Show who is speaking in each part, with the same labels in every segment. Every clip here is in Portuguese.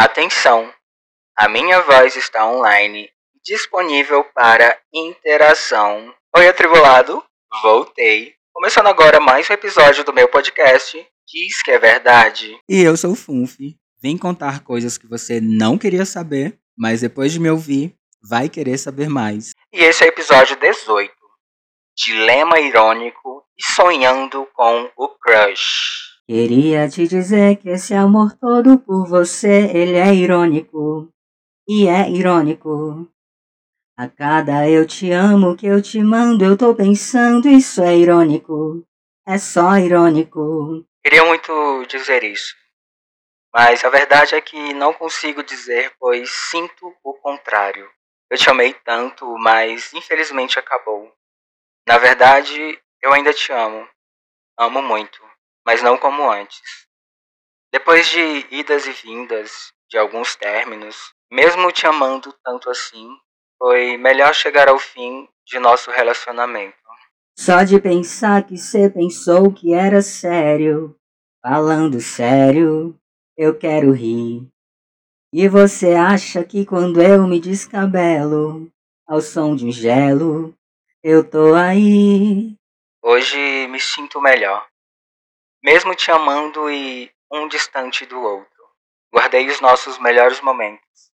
Speaker 1: Atenção! A minha voz está online, disponível para interação. Oi, atribulado! Voltei. Começando agora mais um episódio do meu podcast. Diz que é verdade.
Speaker 2: E eu sou o Funfi. Vim contar coisas que você não queria saber, mas depois de me ouvir, vai querer saber mais.
Speaker 1: E esse é o episódio 18. Dilema irônico e sonhando com o crush.
Speaker 3: Queria te dizer que esse amor todo por você, ele é irônico. E é irônico. A cada eu te amo que eu te mando, eu tô pensando, isso é irônico. É só irônico.
Speaker 1: Queria muito dizer isso. Mas a verdade é que não consigo dizer, pois sinto o contrário. Eu te amei tanto, mas infelizmente acabou. Na verdade, eu ainda te amo. Amo muito mas não como antes. Depois de idas e vindas, de alguns términos, mesmo te amando tanto assim, foi melhor chegar ao fim de nosso relacionamento.
Speaker 3: Só de pensar que você pensou que era sério, falando sério, eu quero rir. E você acha que quando eu me descabelo, ao som de um gelo, eu tô aí.
Speaker 1: Hoje me sinto melhor mesmo te amando e um distante do outro. Guardei os nossos melhores momentos.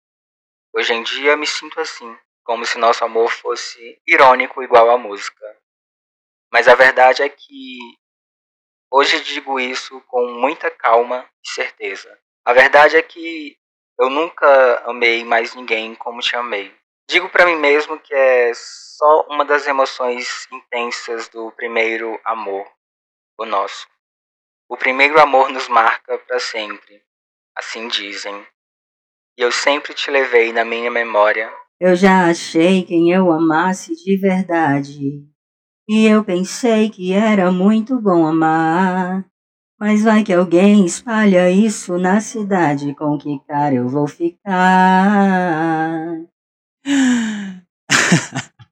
Speaker 1: Hoje em dia me sinto assim, como se nosso amor fosse irônico igual a música. Mas a verdade é que hoje digo isso com muita calma e certeza. A verdade é que eu nunca amei mais ninguém como te amei. Digo para mim mesmo que é só uma das emoções intensas do primeiro amor, o nosso. O primeiro amor nos marca para sempre, assim dizem. E eu sempre te levei na minha memória.
Speaker 3: Eu já achei quem eu amasse de verdade. E eu pensei que era muito bom amar. Mas vai que alguém espalha isso na cidade, com que cara eu vou ficar?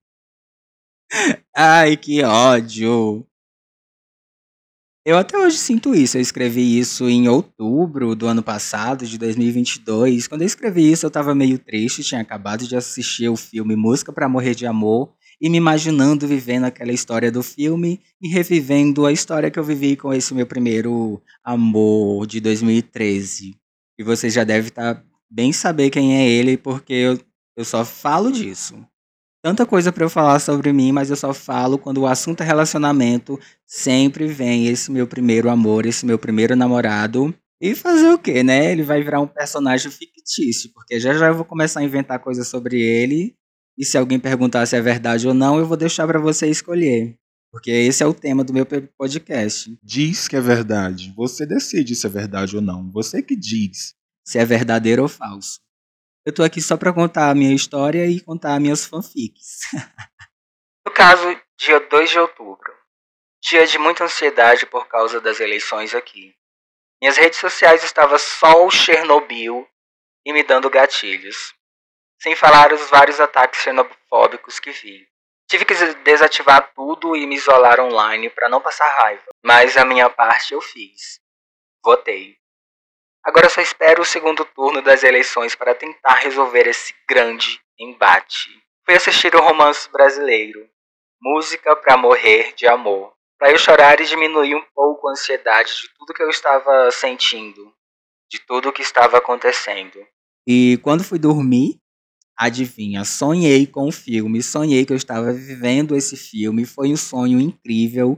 Speaker 2: Ai, que ódio! Eu até hoje sinto isso. Eu escrevi isso em outubro do ano passado, de 2022. Quando eu escrevi isso, eu tava meio triste. Tinha acabado de assistir o filme Música para Morrer de Amor e me imaginando vivendo aquela história do filme e revivendo a história que eu vivi com esse meu primeiro amor de 2013. E você já deve estar tá bem saber quem é ele, porque eu, eu só falo disso tanta coisa para eu falar sobre mim, mas eu só falo quando o assunto é relacionamento. Sempre vem esse meu primeiro amor, esse meu primeiro namorado. E fazer o quê, né? Ele vai virar um personagem fictício, porque já já eu vou começar a inventar coisas sobre ele. E se alguém perguntar se é verdade ou não, eu vou deixar para você escolher. Porque esse é o tema do meu podcast.
Speaker 4: Diz que é verdade. Você decide se é verdade ou não. Você que diz.
Speaker 2: Se é verdadeiro ou falso. Eu tô aqui só pra contar a minha história e contar minhas fanfics.
Speaker 1: no caso, dia 2 de outubro. Dia de muita ansiedade por causa das eleições aqui. Minhas redes sociais estavam só o Chernobyl e me dando gatilhos. Sem falar os vários ataques xenofóbicos que vi. Tive que desativar tudo e me isolar online para não passar raiva. Mas a minha parte eu fiz. Votei. Agora só espero o segundo turno das eleições para tentar resolver esse grande embate. Fui assistir o romance brasileiro, Música para Morrer de Amor, para eu chorar e diminuir um pouco a ansiedade de tudo que eu estava sentindo, de tudo que estava acontecendo.
Speaker 2: E quando fui dormir, adivinha, sonhei com o filme, sonhei que eu estava vivendo esse filme, foi um sonho incrível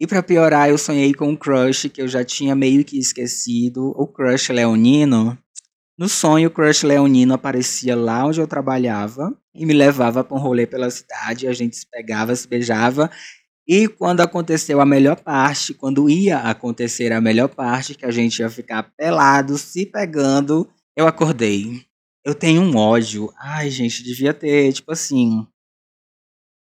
Speaker 2: e para piorar, eu sonhei com um crush que eu já tinha meio que esquecido, o crush leonino. No sonho, o crush leonino aparecia lá onde eu trabalhava e me levava para um rolê pela cidade, a gente se pegava, se beijava. E quando aconteceu a melhor parte, quando ia acontecer a melhor parte, que a gente ia ficar pelado, se pegando, eu acordei. Eu tenho um ódio. Ai, gente, devia ter, tipo assim,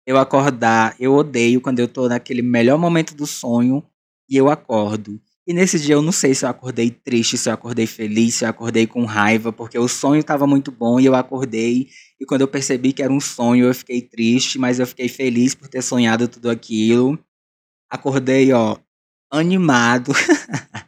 Speaker 2: eu acordar, eu odeio quando eu tô naquele melhor momento do sonho e eu acordo. E nesse dia eu não sei se eu acordei triste, se eu acordei feliz, se eu acordei com raiva, porque o sonho estava muito bom e eu acordei. E quando eu percebi que era um sonho, eu fiquei triste, mas eu fiquei feliz por ter sonhado tudo aquilo. Acordei, ó, animado,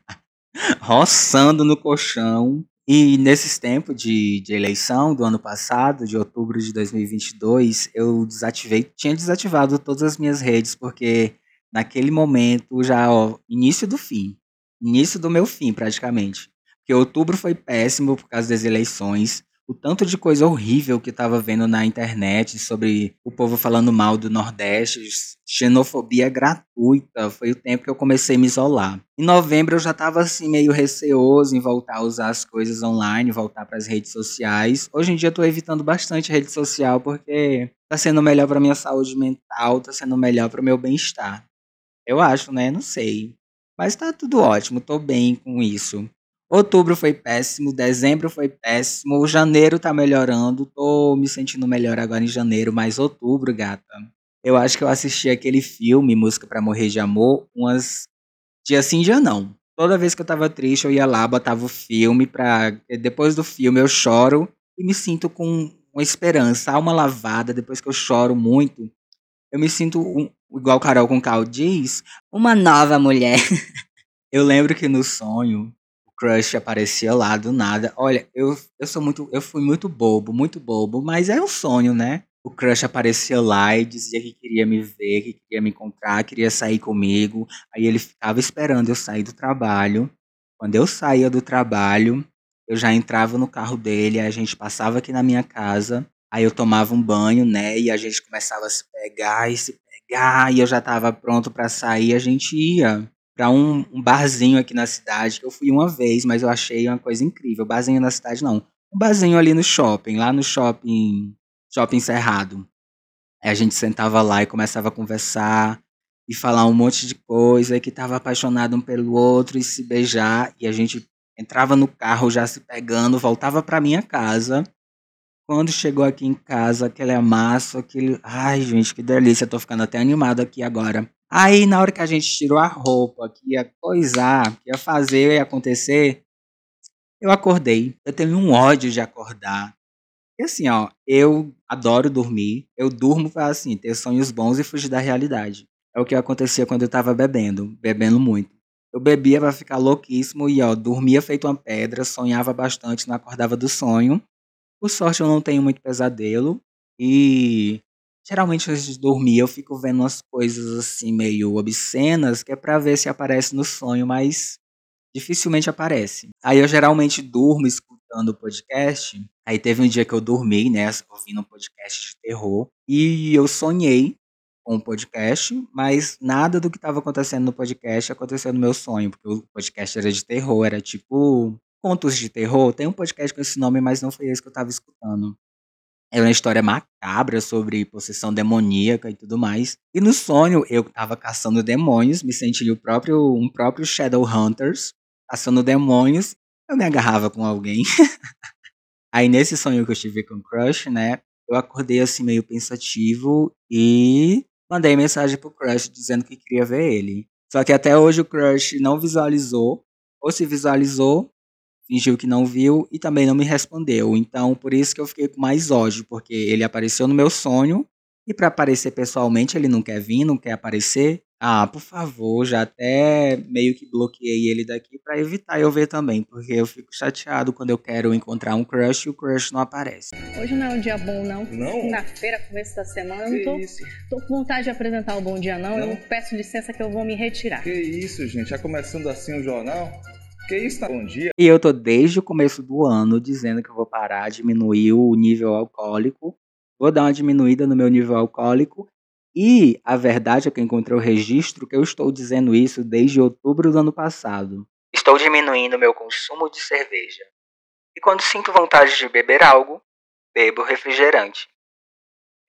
Speaker 2: roçando no colchão. E nesses tempos de, de eleição do ano passado, de outubro de 2022, eu desativei, tinha desativado todas as minhas redes, porque naquele momento já, ó, início do fim, início do meu fim praticamente. Porque outubro foi péssimo por causa das eleições o tanto de coisa horrível que estava vendo na internet sobre o povo falando mal do Nordeste, xenofobia gratuita, foi o tempo que eu comecei a me isolar. Em novembro eu já estava assim meio receoso em voltar a usar as coisas online, voltar para as redes sociais. Hoje em dia estou evitando bastante rede social porque está sendo melhor para minha saúde mental, está sendo melhor para o meu bem-estar. Eu acho, né? Não sei. Mas está tudo ótimo, estou bem com isso. Outubro foi péssimo, dezembro foi péssimo, janeiro tá melhorando, tô me sentindo melhor agora em janeiro, mas outubro, gata. Eu acho que eu assisti aquele filme, Música para Morrer de Amor, umas dia sim, dia não. Toda vez que eu tava triste, eu ia lá, botava o filme pra. Depois do filme eu choro e me sinto com uma esperança, alma lavada, depois que eu choro muito. Eu me sinto, um, igual Carol com Cal diz, uma nova mulher. eu lembro que no sonho crush aparecia lá do nada. Olha, eu, eu sou muito, eu fui muito bobo, muito bobo, mas é um sonho, né? O crush aparecia lá e dizia que queria me ver, que queria me encontrar, queria sair comigo. Aí ele ficava esperando eu sair do trabalho. Quando eu saía do trabalho, eu já entrava no carro dele, a gente passava aqui na minha casa, aí eu tomava um banho, né? E a gente começava a se pegar e se pegar, e eu já estava pronto para sair, a gente ia para um, um, barzinho aqui na cidade, que eu fui uma vez, mas eu achei uma coisa incrível. Barzinho na cidade, não. Um barzinho ali no shopping, lá no shopping, shopping Cerrado. Aí a gente sentava lá e começava a conversar e falar um monte de coisa, que tava apaixonado um pelo outro e se beijar. E a gente entrava no carro já se pegando, voltava para minha casa. Quando chegou aqui em casa, aquele amasso, aquele. Ai, gente, que delícia, tô ficando até animado aqui agora. Aí, na hora que a gente tirou a roupa, que ia coisar, que ia fazer, ia acontecer, eu acordei. Eu tenho um ódio de acordar. E assim, ó, eu adoro dormir. Eu durmo para, assim, ter sonhos bons e fugir da realidade. É o que acontecia quando eu tava bebendo, bebendo muito. Eu bebia para ficar louquíssimo e, ó, dormia feito uma pedra, sonhava bastante, não acordava do sonho. Por sorte, eu não tenho muito pesadelo. E Geralmente antes de dormir eu fico vendo umas coisas assim meio obscenas, que é pra ver se aparece no sonho, mas dificilmente aparece. Aí eu geralmente durmo escutando o podcast. Aí teve um dia que eu dormi, né, ouvindo um podcast de terror, e eu sonhei com o podcast, mas nada do que estava acontecendo no podcast aconteceu no meu sonho, porque o podcast era de terror, era tipo contos de terror. Tem um podcast com esse nome, mas não foi esse que eu estava escutando. É uma história macabra sobre possessão demoníaca e tudo mais. E no sonho, eu tava caçando demônios, me senti o próprio, um próprio Shadowhunters, caçando demônios. Eu me agarrava com alguém. Aí nesse sonho que eu tive com o Crush, né? Eu acordei assim meio pensativo e mandei mensagem pro Crush dizendo que queria ver ele. Só que até hoje o Crush não visualizou, ou se visualizou, fingiu que não viu e também não me respondeu. Então, por isso que eu fiquei com mais ódio, porque ele apareceu no meu sonho e para aparecer pessoalmente ele não quer vir, não quer aparecer. Ah, por favor, já até meio que bloqueei ele daqui para evitar eu ver também, porque eu fico chateado quando eu quero encontrar um crush e o crush não aparece.
Speaker 5: Hoje não é um dia bom, não.
Speaker 6: Não?
Speaker 5: Segunda-feira, começo da semana, eu não tô, tô, com vontade de apresentar o Bom Dia, não. não. Eu peço licença que eu vou me retirar.
Speaker 6: Que isso, gente? Já começando assim o jornal? Que isso, bom dia.
Speaker 2: E eu tô desde o começo do ano dizendo que eu vou parar, diminuir o nível alcoólico. Vou dar uma diminuída no meu nível alcoólico. E a verdade é que eu encontrei o registro que eu estou dizendo isso desde outubro do ano passado.
Speaker 1: Estou diminuindo meu consumo de cerveja. E quando sinto vontade de beber algo, bebo refrigerante.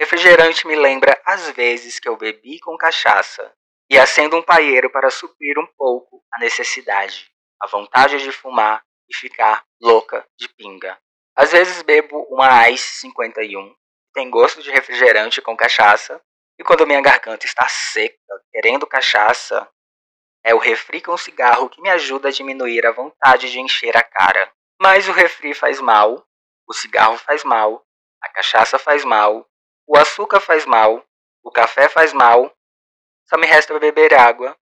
Speaker 1: Refrigerante me lembra as vezes que eu bebi com cachaça e acendo um paieiro para suprir um pouco a necessidade a vontade de fumar e ficar louca de pinga. Às vezes bebo uma Ice 51, tem gosto de refrigerante com cachaça, e quando minha garganta está seca, querendo cachaça, é o refri com cigarro que me ajuda a diminuir a vontade de encher a cara. Mas o refri faz mal, o cigarro faz mal, a cachaça faz mal, o açúcar faz mal, o café faz mal. Só me resta beber água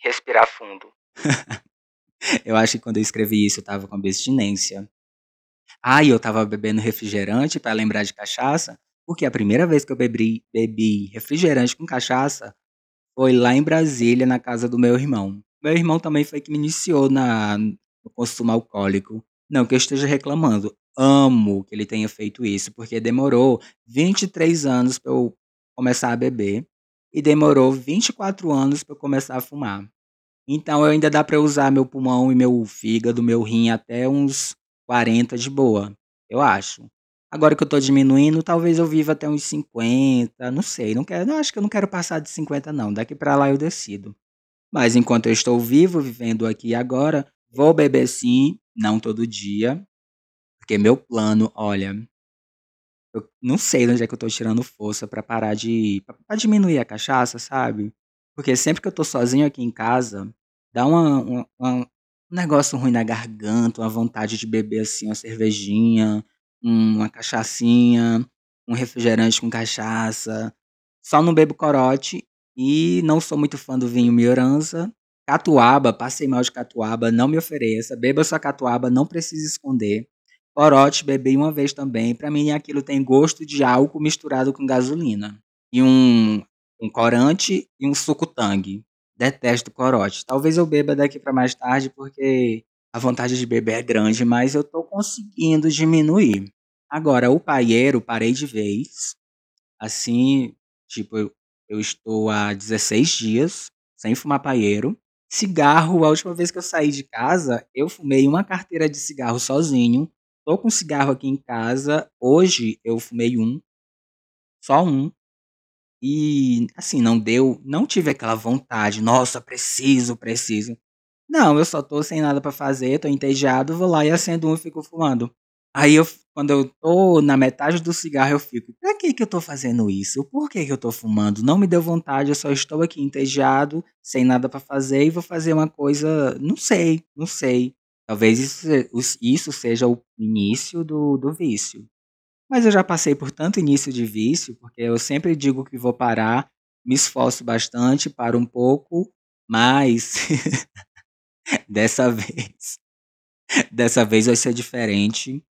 Speaker 1: respirar fundo.
Speaker 2: Eu acho que quando eu escrevi isso, eu tava com abstinência. Ah, e eu tava bebendo refrigerante para lembrar de cachaça, porque a primeira vez que eu bebi, bebi refrigerante com cachaça foi lá em Brasília, na casa do meu irmão. Meu irmão também foi que me iniciou na, no consumo alcoólico. Não que eu esteja reclamando. Amo que ele tenha feito isso, porque demorou 23 anos para eu começar a beber e demorou 24 anos para eu começar a fumar. Então ainda dá para usar meu pulmão e meu fígado, meu rim até uns 40 de boa, eu acho. Agora que eu tô diminuindo, talvez eu viva até uns 50, não sei, não quero, não acho que eu não quero passar de 50 não, daqui para lá eu decido. Mas enquanto eu estou vivo, vivendo aqui agora, vou beber sim, não todo dia, porque meu plano, olha, eu não sei de onde é que eu tô tirando força para parar de para diminuir a cachaça, sabe? Porque sempre que eu tô sozinho aqui em casa, dá uma, uma, um negócio ruim na garganta, uma vontade de beber assim uma cervejinha, uma cachaçinha, um refrigerante com cachaça. Só não bebo corote e não sou muito fã do vinho Mioranza. Catuaba, passei mal de catuaba, não me ofereça. Beba sua catuaba, não precisa esconder. Corote, bebi uma vez também. Para mim, aquilo tem gosto de álcool misturado com gasolina. E um um corante e um suco tangue. Detesto corote. Talvez eu beba daqui para mais tarde porque a vontade de beber é grande, mas eu tô conseguindo diminuir. Agora, o paieiro, parei de vez. Assim, tipo, eu, eu estou há 16 dias sem fumar paieiro. Cigarro, a última vez que eu saí de casa, eu fumei uma carteira de cigarro sozinho. Tô com cigarro aqui em casa. Hoje eu fumei um. Só um. E, assim, não deu, não tive aquela vontade, nossa, preciso, preciso. Não, eu só tô sem nada para fazer, tô entediado, vou lá e acendo um e fico fumando. Aí eu, quando eu tô na metade do cigarro, eu fico, pra que que eu tô fazendo isso? Por que que eu tô fumando? Não me deu vontade, eu só estou aqui entediado, sem nada para fazer e vou fazer uma coisa, não sei, não sei. Talvez isso, isso seja o início do, do vício. Mas eu já passei por tanto início de vício, porque eu sempre digo que vou parar, me esforço bastante, paro um pouco, mas dessa vez, dessa vez vai ser diferente.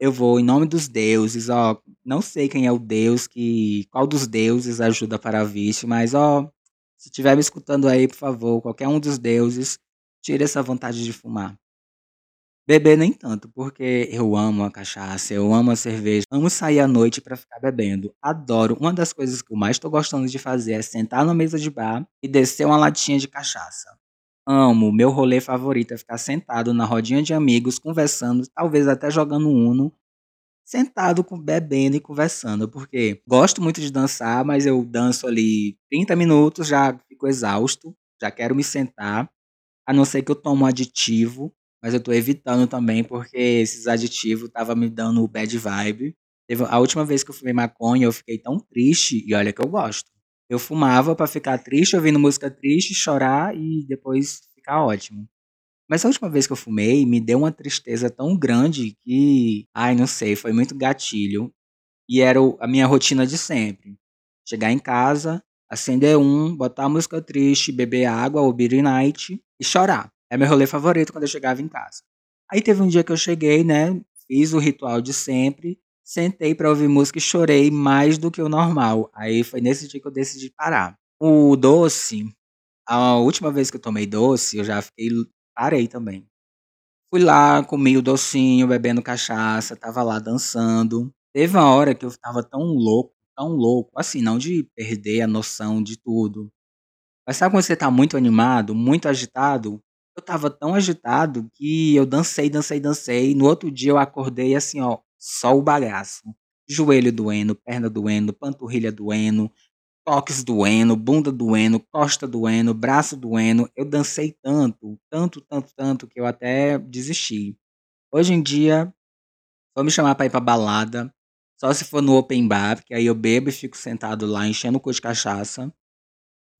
Speaker 2: Eu vou em nome dos deuses, ó, não sei quem é o deus que, qual dos deuses ajuda para vício, mas ó, se estiver me escutando aí, por favor, qualquer um dos deuses, tire essa vontade de fumar. Beber nem tanto, porque eu amo a cachaça, eu amo a cerveja, amo sair à noite para ficar bebendo. Adoro. Uma das coisas que eu mais estou gostando de fazer é sentar na mesa de bar e descer uma latinha de cachaça. Amo. Meu rolê favorito é ficar sentado na rodinha de amigos, conversando, talvez até jogando Uno, sentado bebendo e conversando, porque gosto muito de dançar, mas eu danço ali 30 minutos, já fico exausto, já quero me sentar, a não ser que eu tomo um aditivo mas eu tô evitando também porque esses aditivos estavam me dando bad vibe. Teve, a última vez que eu fumei maconha, eu fiquei tão triste, e olha que eu gosto. Eu fumava para ficar triste, ouvindo música triste, chorar e depois ficar ótimo. Mas a última vez que eu fumei, me deu uma tristeza tão grande que, ai, não sei, foi muito gatilho. E era a minha rotina de sempre. Chegar em casa, acender um, botar música triste, beber água ou beer night e chorar. É meu rolê favorito quando eu chegava em casa. Aí teve um dia que eu cheguei, né? Fiz o ritual de sempre, sentei para ouvir música e chorei mais do que o normal. Aí foi nesse dia que eu decidi parar. O doce, a última vez que eu tomei doce, eu já fiquei. Parei também. Fui lá, comi o docinho, bebendo cachaça, tava lá dançando. Teve uma hora que eu tava tão louco, tão louco, assim, não de perder a noção de tudo. Mas sabe quando você tá muito animado, muito agitado? Eu tava tão agitado que eu dancei, dancei, dancei. No outro dia eu acordei assim, ó, só o bagaço. Joelho doendo, perna doendo, panturrilha doendo, toques doendo, bunda doendo, costa doendo, braço doendo. Eu dancei tanto, tanto, tanto, tanto que eu até desisti. Hoje em dia, vou me chamar pra ir pra balada, só se for no open bar, porque aí eu bebo e fico sentado lá enchendo o cu de cachaça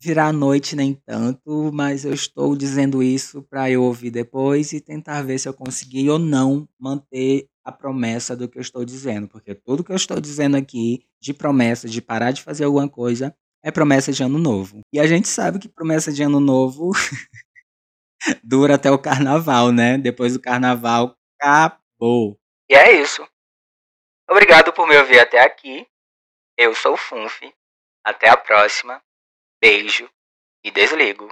Speaker 2: virar noite nem tanto, mas eu estou dizendo isso para eu ouvir depois e tentar ver se eu consegui ou não manter a promessa do que eu estou dizendo, porque tudo que eu estou dizendo aqui de promessa de parar de fazer alguma coisa é promessa de ano novo. E a gente sabe que promessa de ano novo dura até o carnaval, né? Depois do carnaval acabou. E é isso. Obrigado por me ouvir até aqui. Eu sou o Funf. Até a próxima. Beijo e desligo.